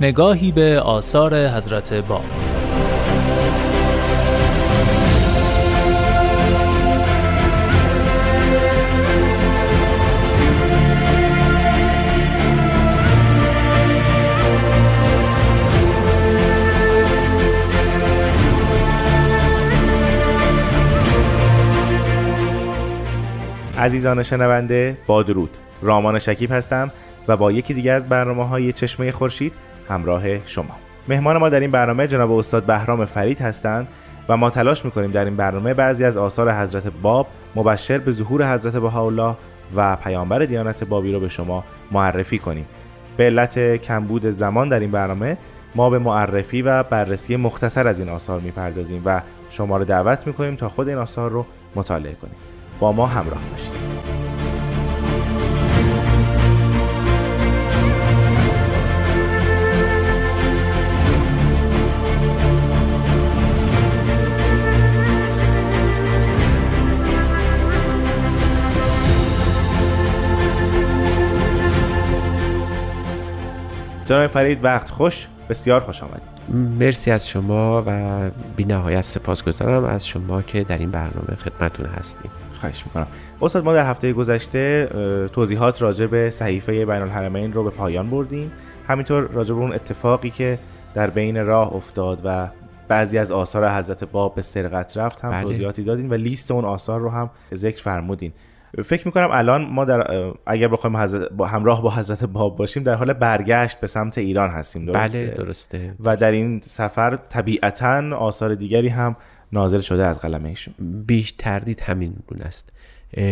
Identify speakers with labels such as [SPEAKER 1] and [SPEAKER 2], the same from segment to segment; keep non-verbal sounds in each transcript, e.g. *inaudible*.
[SPEAKER 1] نگاهی به آثار حضرت باب
[SPEAKER 2] عزیزان شنونده با درود. رامان شکیب هستم و با یکی دیگه از برنامه های چشمه خورشید همراه شما. مهمان ما در این برنامه جناب استاد بهرام فرید هستند و ما تلاش می‌کنیم در این برنامه بعضی از آثار حضرت باب مبشر به ظهور حضرت بهاءالله و پیامبر دیانت بابی رو به شما معرفی کنیم. به علت کمبود زمان در این برنامه ما به معرفی و بررسی مختصر از این آثار می‌پردازیم و شما رو دعوت می‌کنیم تا خود این آثار رو مطالعه کنیم. با ما همراه باشید. جناب فرید وقت خوش. بسیار خوش آمدید.
[SPEAKER 3] مرسی از شما و بی نهایت سپاسگزارم از شما که در این برنامه خدمتون هستیم.
[SPEAKER 2] خواهش می‌کنم. استاد ما در هفته گذشته توضیحات راجع به صحیفه بین الحرمین رو به پایان بردیم. همینطور راجع به اون اتفاقی که در بین راه افتاد و بعضی از آثار حضرت باب به سرقت رفت هم بله. توضیحاتی دادین و لیست اون آثار رو هم ذکر فرمودین. فکر می‌کنم الان ما در اگر بخوایم با همراه با حضرت باب باشیم در حال برگشت به سمت ایران هستیم
[SPEAKER 3] درسته؟ بله درسته.
[SPEAKER 2] و در این سفر طبیعتا آثار دیگری هم نازل شده از قلم ایشون.
[SPEAKER 3] بیش تردید همین گونه است.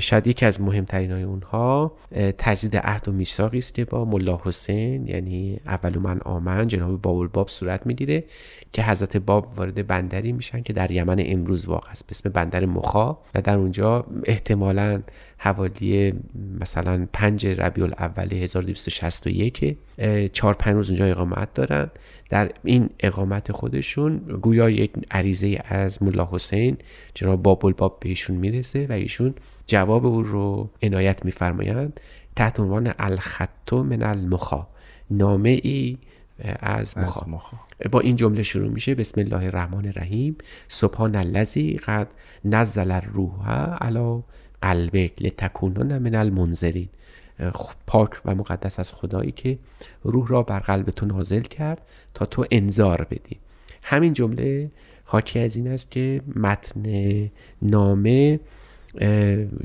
[SPEAKER 3] شاید یکی از مهمترین های اونها تجدید عهد و میثاقی است با ملا حسین یعنی اول من آمن جناب باب باب صورت می‌گیره که حضرت باب وارد بندری میشن که در یمن امروز واقع است به اسم بندر مخا. و در اونجا احتمالا حوالی مثلا پنج ربیع الاول 1261 چهار پنج روز اونجا اقامت دارن. در این اقامت خودشون گویا یک عریضه از ملا حسین جناب باب الباب بهشون می‌رسه و ایشون جواب او رو عنایت میفرمایند. تحت عنوان الخطو من المخا. نامه ای از مخا. با این جمله شروع میشه. بسم الله الرحمن الرحیم. سبحان الذی قد نزل الروح علی قلبک لتکونن من المنذرین. پاک و مقدس از خدایی که روح را بر قلب تو نازل کرد تا تو انذار بدی. همین جمله حاکی از این است که متن نامه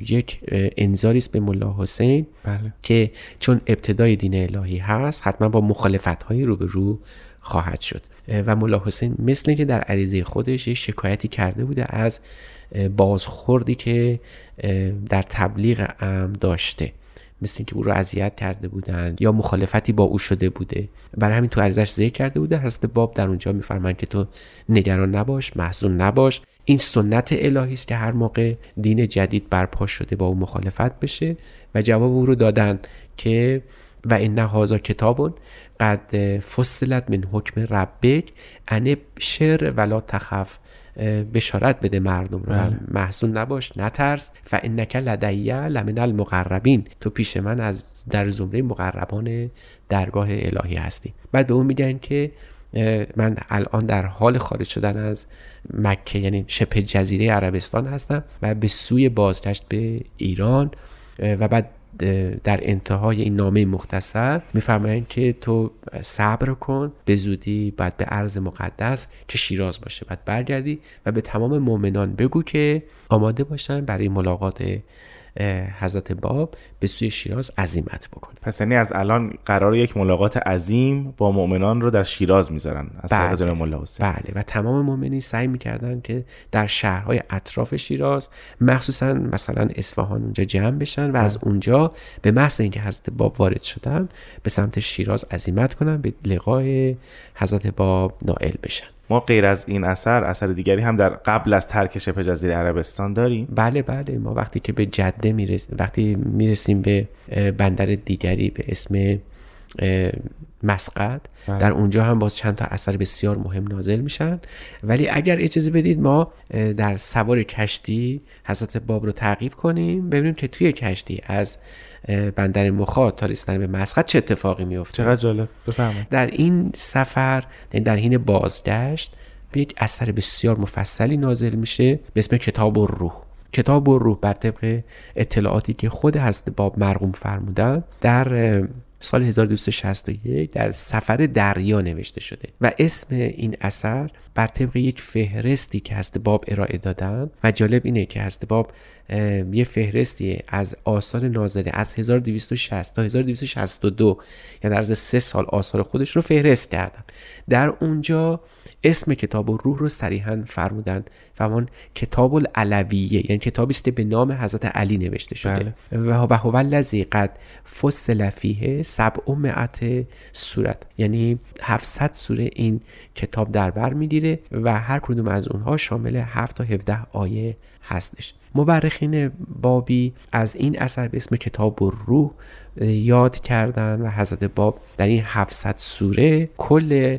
[SPEAKER 3] یک انذاری است به ملا حسین بله. که چون ابتدای دین الهی هست حتما با مخالفت های رو به رو خواهد شد. و ملا حسین مثل که در عریضه خودش یک شکایتی کرده بوده از بازخوردی که در تبلیغ ام داشته. مثل اینکه او رو اذیت کرده بودند یا مخالفتی با او شده بوده. برای همین تو ارزش ذکر کرده بوده حضرت باب در اونجا میفرمایند که تو نگران نباش محزون نباش. این سنت الهی است که هر موقع دین جدید برپا شده با او مخالفت بشه. و جواب او رو دادند که و این هازا کتابون قد فصلت من حکم ربک ان شر ولا تخف. بشارت بده مردم رو. بله. محزون نباش نترس. و انک لدیه لمن المقربین. تو پیش من از در زمره مقربان درگاه الهی هستی. بعد به اون میگن که من الان در حال خارج شدن از مکه یعنی شبه جزیره عربستان هستم و به سوی بازگشت به ایران. و بعد در انتهای این نامه مختصر میفرمایند که تو صبر کن به زودی باید به عرض مقدس که شیراز باشه. بعد برگردی و به تمام مؤمنان بگو که آماده باشن برای ملاقات حضرت باب به سوی شیراز عزیمت بکنه
[SPEAKER 2] پس یعنی از الان قرار یک ملاقات عظیم با مؤمنان رو در شیراز می‌ذارن از
[SPEAKER 3] بله. بله و تمام مؤمنین سعی می‌کردن که در شهرهای اطراف شیراز مخصوصا مثلا اصفهان اونجا جمع بشن و از بله. اونجا به محض اینکه حضرت باب وارد شدن به سمت شیراز عزیمت کنن به لقای حضرت باب نائل بشن
[SPEAKER 2] ما غیر از این اثر اثر دیگری هم در قبل از ترک شبه جزیره عربستان داریم.
[SPEAKER 3] بله بله. ما وقتی که به جده می‌رسیم وقتی می‌رسیم به بندر دیگری به اسم مسقط. بله. در اونجا هم باز چند تا اثر بسیار مهم نازل میشن. ولی اگر اجازه بدید ما در سوار کشتی حضرت باب رو تعقیب کنیم ببینیم که توی کشتی از بندر مخاط تا رسیدن به مسقط چه اتفاقی میفته.
[SPEAKER 2] چقدر جالب. بفهمید
[SPEAKER 3] در این سفر در حین بازگشت به یک اثر بسیار مفصلی نازل میشه به اسم کتاب و روح کتاب و روح بر طبق اطلاعاتی که خود حضرت باب مرقوم فرمودن در سال 1261 در سفر دریا نوشته شده و اسم این اثر بر طبق یک فهرستی که هست باب ارائه دادن و جالب اینه که هست باب یه فهرستی از آثار ناظره از 1260 تا 1262 یعنی در از سه سال آثار خودش رو فهرست کردن در اونجا اسم کتاب و روح رو صریحا فرمودن فهمان کتاب العلویه یعنی کتابی است به نام حضرت علی نوشته شده بله. و هو الذی قد فصل فیه سبع صورت یعنی 700 سوره این کتاب در بر می‌گیره و هر کدوم از اونها شامل 7 تا 17 آیه هستش. مورخین بابی از این اثر به اسم کتاب و روح یاد کردن و حضرت باب در این 700 سوره کل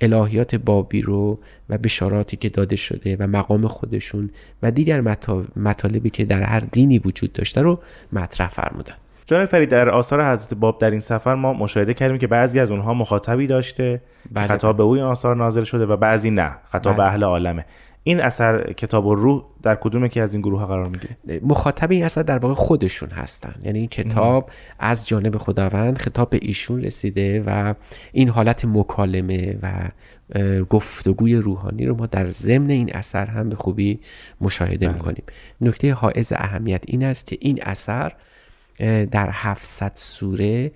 [SPEAKER 3] الهیات بابی رو و بشاراتی که داده شده و مقام خودشون و دیگر مطالبی که در هر دینی وجود داشته رو مطرح فرمودن.
[SPEAKER 2] جناب فرید در آثار حضرت باب در این سفر ما مشاهده کردیم که بعضی از اونها مخاطبی داشته بله خطاب به او این آثار نازل شده و بعضی نه. خطاب بله. به اهل عالمه. این اثر کتاب و روح در کدوم که از این گروه ها قرار می‌گیره؟
[SPEAKER 3] مخاطب این اثر در واقع خودشون هستن. یعنی این کتاب از جانب خداوند خطاب به ایشون رسیده و این حالت مکالمه و گفتگوی روحانی رو ما در ضمن این اثر هم به خوبی مشاهده بله. می‌کنیم. نکته حائز اهمیت این است که این اثر در 700 سوره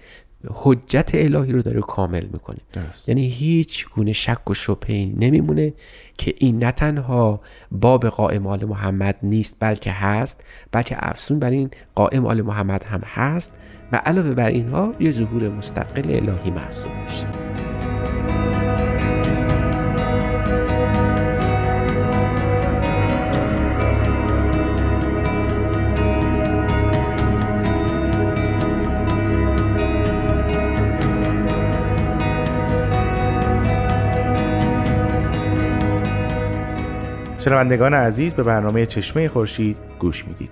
[SPEAKER 3] حجت الهی رو داره کامل می‌کنه. یعنی هیچ گونه شک و شبهه نمیمونه که این نه تنها باب قائم آل محمد نیست بلکه هست بلکه افسون بر این قائم آل محمد هم هست و علاوه بر اینها یه ظهور مستقل الهی محسوب میشه.
[SPEAKER 2] شنوندگان عزیز به برنامه چشمه خورشید گوش می‌دید.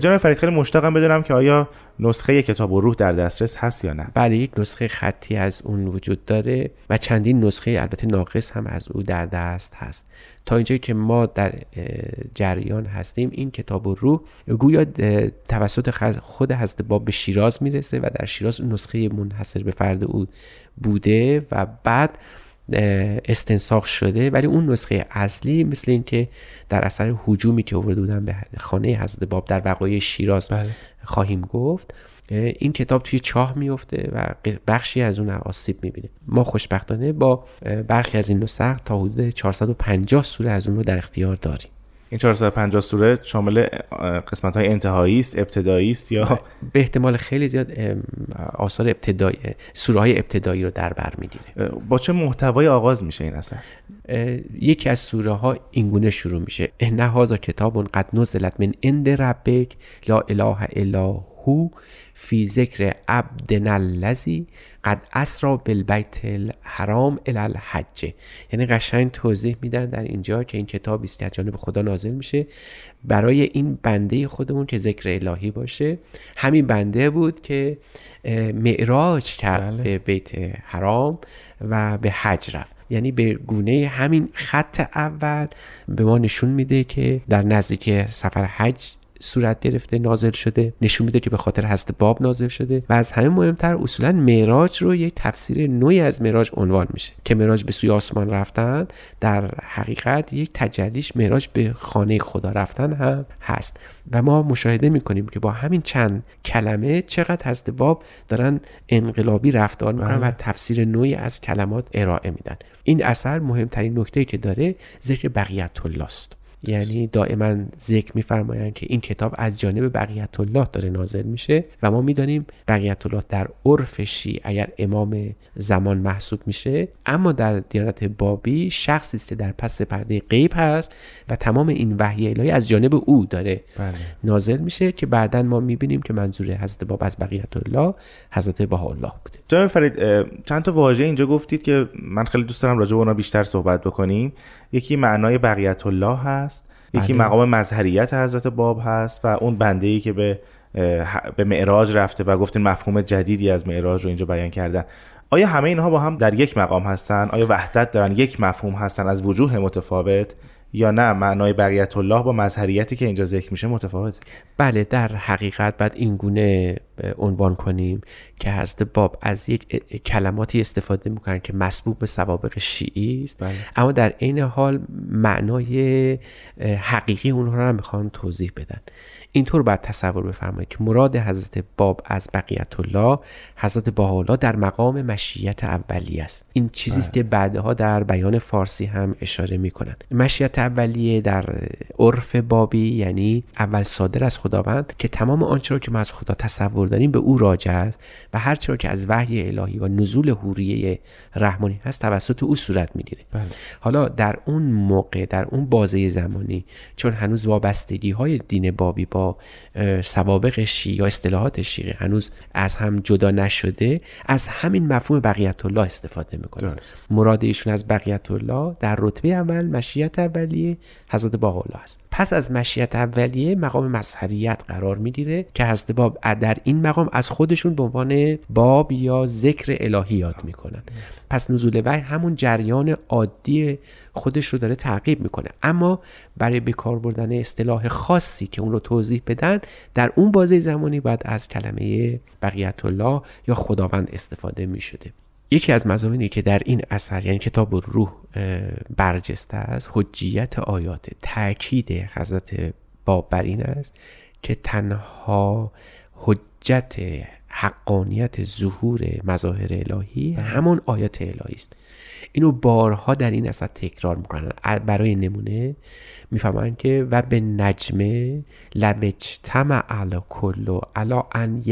[SPEAKER 2] جناب فرید خیلی مشتاقم بدونم که آیا نسخه کتاب و روح در دسترس هست یا نه.
[SPEAKER 3] بله یک نسخه خطی از اون وجود داره و چندین نسخه البته ناقص هم از او در دست هست. تا اینجایی که ما در جریان هستیم این کتاب و روح گویا توسط خود حضرت باب به شیراز می‌رسه و در شیراز نسخه منحصر به فرد او بوده و بعد استنساخ شده ولی اون نسخه اصلی مثل اینکه در اثر حجومی که آورده بودن به خانه حضرت باب در وقایع شیراز بله. خواهیم گفت این کتاب توی چاه میفته و بخشی از اون آسیب می‌بینه ما خوشبختانه با برخی از این نسخ تا حدود 450 سوره از اون رو در اختیار داریم
[SPEAKER 2] این 450 سوره شامل قسمت های انتهایی است ابتدایی است یا؟
[SPEAKER 3] به احتمال خیلی زیاد آثار ابتدایی سوره های ابتدایی رو در بر می‌گیره.
[SPEAKER 2] با چه محتوای آغاز میشه این اصلا
[SPEAKER 3] یکی از سوره ها اینگونه شروع میشه. ان هذا کتاب قد نزلت من عند ربک لا اله الا هو فی ذکر عبدنا الذی قد اسرا بالبیت الحرام الی الحج. یعنی قشنگ توضیح میدن در اینجا که این کتابی است که جانب خدا نازل میشه. برای این بنده خودمون که ذکر الهی باشه. همین بنده بود که معراج کرد بله. به بیت حرام و به حج رفت. یعنی به گونه همین خط اول به ما نشون میده که در نزدیک سفر حج صورت گرفته نازل شده نشون میده که به خاطر هست باب نازل شده و از همه مهمتر اصولا معراج رو یک تفسیر نوعی از معراج عنوان میشه که معراج به سوی آسمان رفتن در حقیقت یک تجلیش معراج به خانه خدا رفتن هم هست و ما مشاهده می‌کنیم که با همین چند کلمه چقدر هست باب دارن انقلابی رفتار می‌کنن و بله. تفسیر نوعی از کلمات ارائه میدن این اثر مهمترین نکته که داره ذکر بقیت الله است یعنی دائما ذکر میفرمایند که این کتاب از جانب بقیت الله داره نازل میشه و ما می‌دانیم بقیت الله در عرف شی اگر امام زمان محسوب میشه اما در دیانت بابی شخصی است که در پس پرده غیب هست و تمام این وحی الهی از جانب او داره
[SPEAKER 2] بله.
[SPEAKER 3] نازل میشه که بعدا ما می‌بینیم که منظور حضرت باب از بقیت الله حضرت بهاءالله بوده.
[SPEAKER 2] جناب فرید چند تا واژه اینجا گفتید که من خیلی دوست دارم راجع به اونا بیشتر صحبت بکنیم. یکی معنای بقیت الله هست یکی
[SPEAKER 3] بله.
[SPEAKER 2] مقام مظهریت حضرت باب هست و اون بنده ای که به به معراج رفته و گفتین مفهوم جدیدی از معراج رو اینجا بیان کردن. آیا همه اینها با هم در یک مقام هستن؟ آیا وحدت دارن؟ یک مفهوم هستن از وجوه متفاوت؟ یا نه؟ معنای بقیت الله با مظهریتی که اینجا ذکر میشه متفاوت.
[SPEAKER 3] بله در حقیقت بعد این گونه عنوان کنیم که حضرت باب از یک کلماتی استفاده می‌کنن که مسبوق به سوابق شیعی است.
[SPEAKER 2] بله.
[SPEAKER 3] اما در عین حال معنای حقیقی اونها رو هم می‌خوان توضیح بدن. اینطور باید تصور بفرمایید که مراد حضرت باب از بقیت الله حضرت بهاءالله در مقام مشیت اولیه است. این چیزی است که بعدها در بیان فارسی هم اشاره می‌کنن مشیت اولیه در عرف بابی یعنی اول صادر از خداوند که تمام آنچه را که ما از خدا تصور داریم به او راجع است و هر چه را که از وحی الهی و نزول حوریه رحمانی هست توسط او صورت می‌گیره. حالا در اون موقع در اون بازه زمانی چون هنوز وابستگی های دین بابی با سوابق شیعه یا اصطلاحات شیعه هنوز از هم جدا نشده از همین مفهوم بقیت الله استفاده می‌کنه. مراد ایشون از بقیت الله در رتبه اول مشیت اولیه حضرت بهاءالله است. پس از مشیت اولیه مقام مظهریت قرار می‌گیره که حضرت باب در این مقام از خودشون به عنوان باب یا ذکر الهی یاد می‌کنن. پس نزول وحی همون جریان عادی خودش رو داره تعقیب می‌کنه. اما برای به کار بردن اصطلاح خاصی که اون رو توضیح بدن در اون بازه زمانی باید از کلمه بقیت الله یا خداوند استفاده می‌شده. یکی از مضامینی که در این اثر یعنی کتاب روح برجسته است حجیت آیات تاکید حضرت باب بر این است که تنها حجت حقانیت ظهور مظاهر الهی همون آیات الهی است. اینو بارها در این اثر تکرار می‌کنن. برای نمونه می‌فهمن که و به نجمه لبجتمع علی کلو علا ان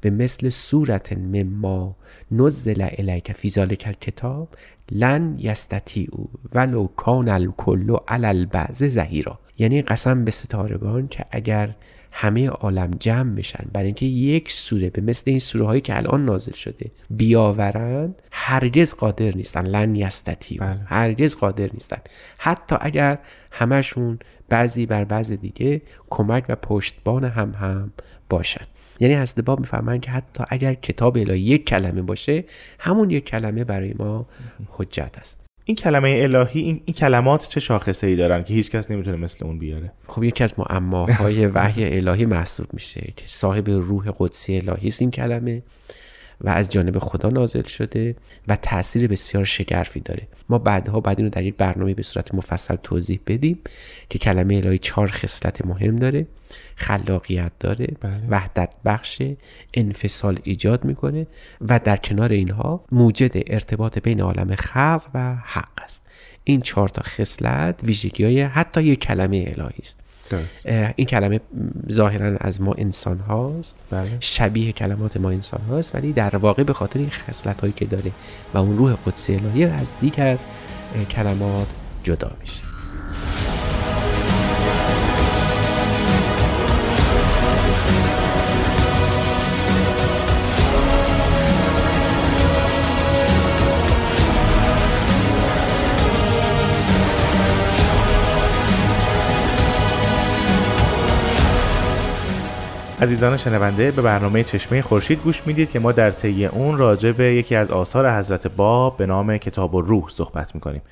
[SPEAKER 3] به مثل صورت مما نزل الیک فی ذلک الکتاب لن یستطیعوا ولو کان الکل علی البعض ظهیرا. یعنی قسم به ستارگان که اگر همه عالم جمع بشن برای اینکه یک سوره به مثل این سوره هایی که الان نازل شده بیاورند هرگز قادر نیستن. لن یستطیعوا
[SPEAKER 2] بله.
[SPEAKER 3] هرگز قادر نیستن. حتی اگر همشون بعضی بر بعض دیگه کمک و پشتبان هم هم باشن. یعنی حضرت باب میفرمایند که حتی اگر کتاب الهی یک کلمه باشه همون یک کلمه برای ما حجت است.
[SPEAKER 2] این کلمه الهی این, این کلمات چه شاخصه ای دارن که هیچ کس نمی‌تونه مثل اون بیاره؟
[SPEAKER 3] خب یکی از معماهای *laughs* وحی الهی محسوب میشه. که صاحب روح قدسی الهی است این کلمه. و از جانب خدا نازل شده و تاثیر بسیار شگرفی داره. ما بعدها بعد اینو در یک برنامه به صورت مفصل توضیح بدیم که کلمه الهی چهار خصلت مهم داره خلاقیت داره
[SPEAKER 2] بله.
[SPEAKER 3] وحدت بخش انفصال ایجاد می‌کنه و در کنار اینها موجد ارتباط بین عالم خلق و حق است. این چهار تا خصلت ویژگی های حتی یک کلمه الهی است. این کلمه ظاهرا از ما انسان هاست.
[SPEAKER 2] بله.
[SPEAKER 3] شبیه کلمات ما انسان هاست ولی در واقع به خاطر این خصلت هایی که داره و اون روح قدسی الهی از دیگر کلمات جدا میشه.
[SPEAKER 2] عزیزان شنونده به برنامه چشمه خورشید گوش می‌دید که ما در طی اون راجع به یکی از آثار حضرت باب به نام کتاب و روح صحبت می‌کنیم.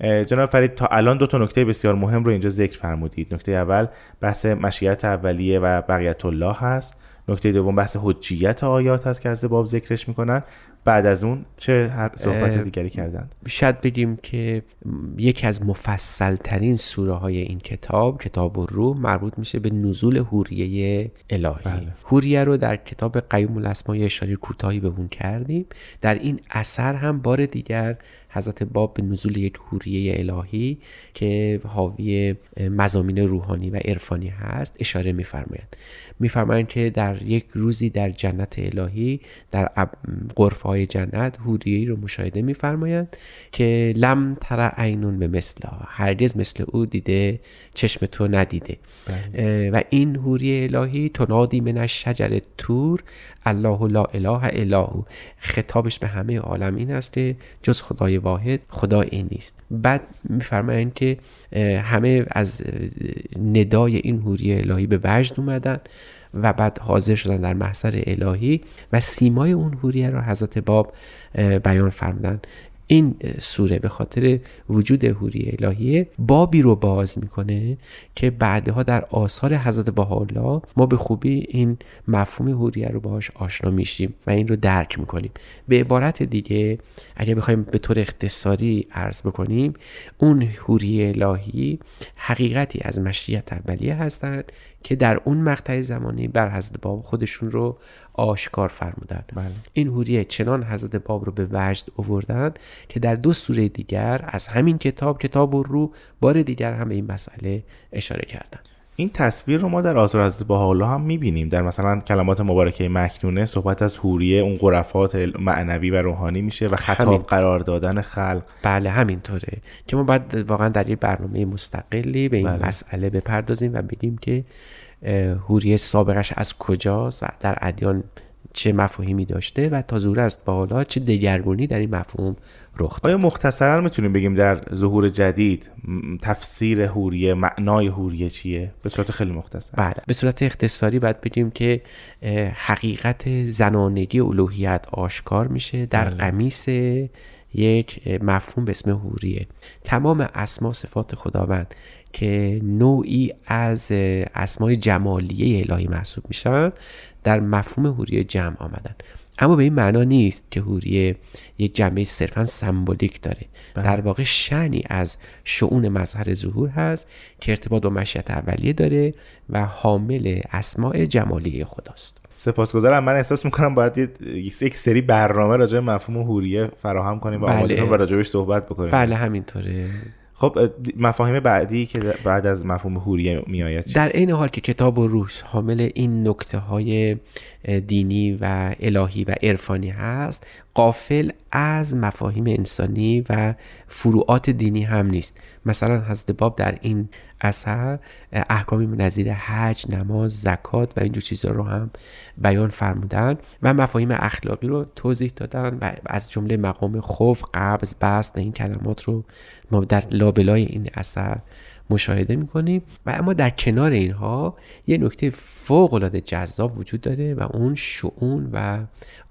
[SPEAKER 2] جناب فرید تا الان دو تا نکته بسیار مهم رو اینجا ذکر فرمودید. نکته اول بحث مشیت اولیه و بقیت الله هست. نکته دوم بحث حجیت آیات هست که از باب ذکرش می‌کنن. بعد از اون چه هر صحبت دیگری کردند؟
[SPEAKER 3] شاید بگیم که یکی از مفصل ترین سوره های این کتاب کتاب الروح مربوط میشه به نزول حوریه الهی.
[SPEAKER 2] بله.
[SPEAKER 3] حوریه رو در کتاب قیوم الاسما یه اشاره کوتاهی به اون کردیم. در این اثر هم بار دیگر حضرت باب به نزول یک حوریه الهی که حاوی مزامین روحانی و عرفانی هست اشاره میفرمایند میفرمایند که در یک روزی در جنت الهی در غرفه های جنت حوریه رو مشاهده میفرمایند که لم تر عینون به مثلها هرگز مثل او دیده چشم تو ندیده. و این حوری الهی تنادی من شجر تور الله لا اله الا خطابش به همه عالم این است که جز خدای واحد خدای نیست. بعد میفرمایند که همه از ندای این حوری الهی به وجد اومدن و بعد حاضر شدن در محضر الهی و سیمای اون حوریه را حضرت باب بیان فرمودن. این سوره به خاطر وجود حوری الهیه بابی رو باز می‌کنه که بعدها در آثار حضرت بهاءالله ما به خوبی این مفهوم حوریه رو باهاش آشنا میشیم و این رو درک می‌کنیم. به عبارت دیگه اگر بخوایم به طور اختصاری عرض بکنیم اون حوری الهی حقیقتی از مشیت اولیه هستند که در اون مقطع زمانی بر حضرت باب خودشون رو آشکار فرمودن بله. این حوریه چنان حضرت باب رو به وجد اووردن که در دو سوره دیگر از همین کتاب کتاب و رو بار دیگر هم به این مسئله اشاره کردن
[SPEAKER 2] این تصویر رو ما در آثار حضرت حالا هم می‌بینیم. در مثلا کلمات مبارکه مکنونه صحبت از حوریه اون قرفات معنوی و روحانی میشه و خطاب قرار دادن خلق.
[SPEAKER 3] بله همینطوره که ما باید واقعا در یه برنامه مستقلی به این بله. مسئله بپردازیم و بگیم که حوریه سابقش از کجاست و در ادیان چه مفاهیمی داشته و تا زور است با حالا چه دگرگونی در این مفهوم رخ
[SPEAKER 2] آیا مختصرا می‌تونیم بگیم در ظهور جدید تفسیر هوریه معنای هوریه چیه؟ به صورت خیلی مختصر.
[SPEAKER 3] بله به صورت اختصاری باید بگیم که حقیقت زنانگی الوهیت آشکار میشه در بله. قمیس یک مفهوم به اسم هوریه تمام اسما صفات خداوند که نوعی از اسمای جمالیه الهی محسوب میشن در مفهوم هوریه جمع آمدن. اما به این معنا نیست که هوریه یک جمعه صرفا سمبولیک داره. بله. در واقع شنی از شعون مظهر ظهور هست که ارتباط با مشیت اولیه داره و حامل اسماع جمالی خداست.
[SPEAKER 2] سپاسگزارم. من احساس می‌کنم باید یک سری برنامه راجع مفهوم هوریه فراهم کنیم و بله. و راجبش صحبت بکنیم.
[SPEAKER 3] بله همینطوره.
[SPEAKER 2] خب مفاهیم بعدی که بعد از مفهوم هوریه میآید
[SPEAKER 3] در این حال که کتاب و روح حامل این نکته های دینی و الهی و عرفانی هست. قافل از مفاهیم انسانی و فروعات دینی هم نیست. مثلا حضرت باب در این اثر احکامی نظیر حج نماز زکات و اینجور چیزها رو هم بیان فرمودن و مفاهیم اخلاقی رو توضیح دادن و از جمله مقام خوف قبض بست این کلمات رو ما در لابلای این اثر مشاهده می‌کنیم و اما در کنار اینها یه نکته فوق العاده جذاب وجود داره و اون شعون و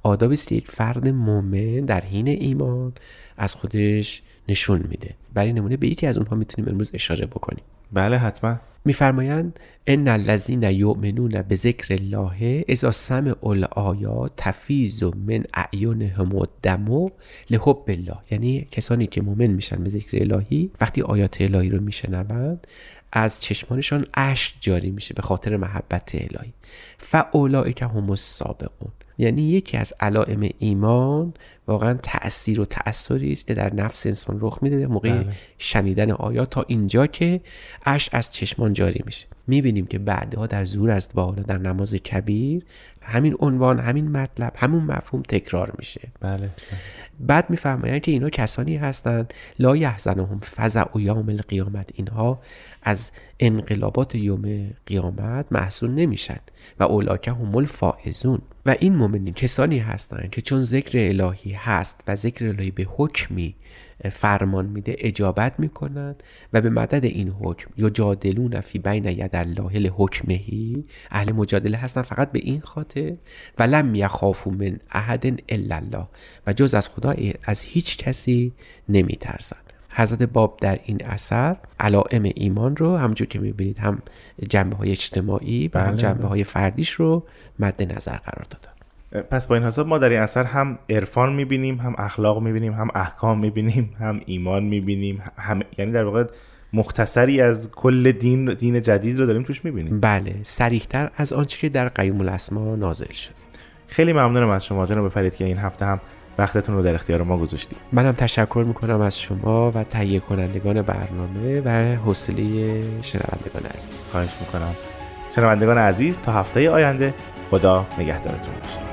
[SPEAKER 3] آدابی است یک فرد مؤمن در حین ایمان از خودش نشون میده. برای نمونه به یکی از اونها می‌تونیم امروز اشاره بکنیم.
[SPEAKER 2] بله حتما.
[SPEAKER 3] میفرمایند ان الذین یؤمنون به ذکر الله اذا سمع الآیات تفیز من اعینهم الدم لحب الله. یعنی کسانی که مؤمن میشن به ذکر الهی وقتی آیات الهی رو میشنوند از چشمانشان اشک جاری میشه به خاطر محبت الهی. فاولئک هم السابقون. یعنی یکی از علائم ایمان واقعا تاثیر و تأثیری است که در نفس انسان رخ میده موقع بله. شنیدن آیات تا اینجا که اش از چشمان جاری میشه. می‌بینیم که بعدها در زور است با در نماز کبیر همین عنوان همین مطلب همون مفهوم تکرار میشه.
[SPEAKER 2] بله.
[SPEAKER 3] بعد میفرمایند که اینا کسانی هستند لا یحزنهم فزع و یوم القیامت. اینها از انقلابات یوم قیامت محصول نمیشن و اولاکه هم الفائزون. و این مؤمنین کسانی هستند که چون ذکر الهی هست و ذکر الهی به حکمی فرمان میده اجابت می‌کنند و به مدد این حکم یا جادلون فی بین ید الله لحکمهی اهل مجادله هستن فقط به این خاطر و لم یخافو من احد الا الله. و جز از خدا از هیچ کسی نمیترسند حضرت باب در این اثر علائم ایمان رو همونجور که می‌بینید هم جنبه های اجتماعی و هم بله، جنبه های بله. فردیش رو مد نظر قرار دادن
[SPEAKER 2] پس با این حساب ما در این اثر هم عرفان می‌بینیم هم اخلاق می‌بینیم هم احکام می‌بینیم هم ایمان می‌بینیم هم یعنی در واقع مختصری از کل دین دین جدید رو داریم توش می‌بینیم.
[SPEAKER 3] بله سریحتر از آنچه که در قیوم الاسما نازل شد.
[SPEAKER 2] خیلی ممنونم از شما جناب فرید که این هفته هم وقتتون رو در اختیار ما گذاشتید
[SPEAKER 3] منم تشکر می‌کنم از شما و تهیه کنندگان برنامه و حوصله شنوندگان عزیز.
[SPEAKER 2] خواهش می‌کنم. شنوندگان عزیز تا هفته آینده خدا نگهدارتون باشه.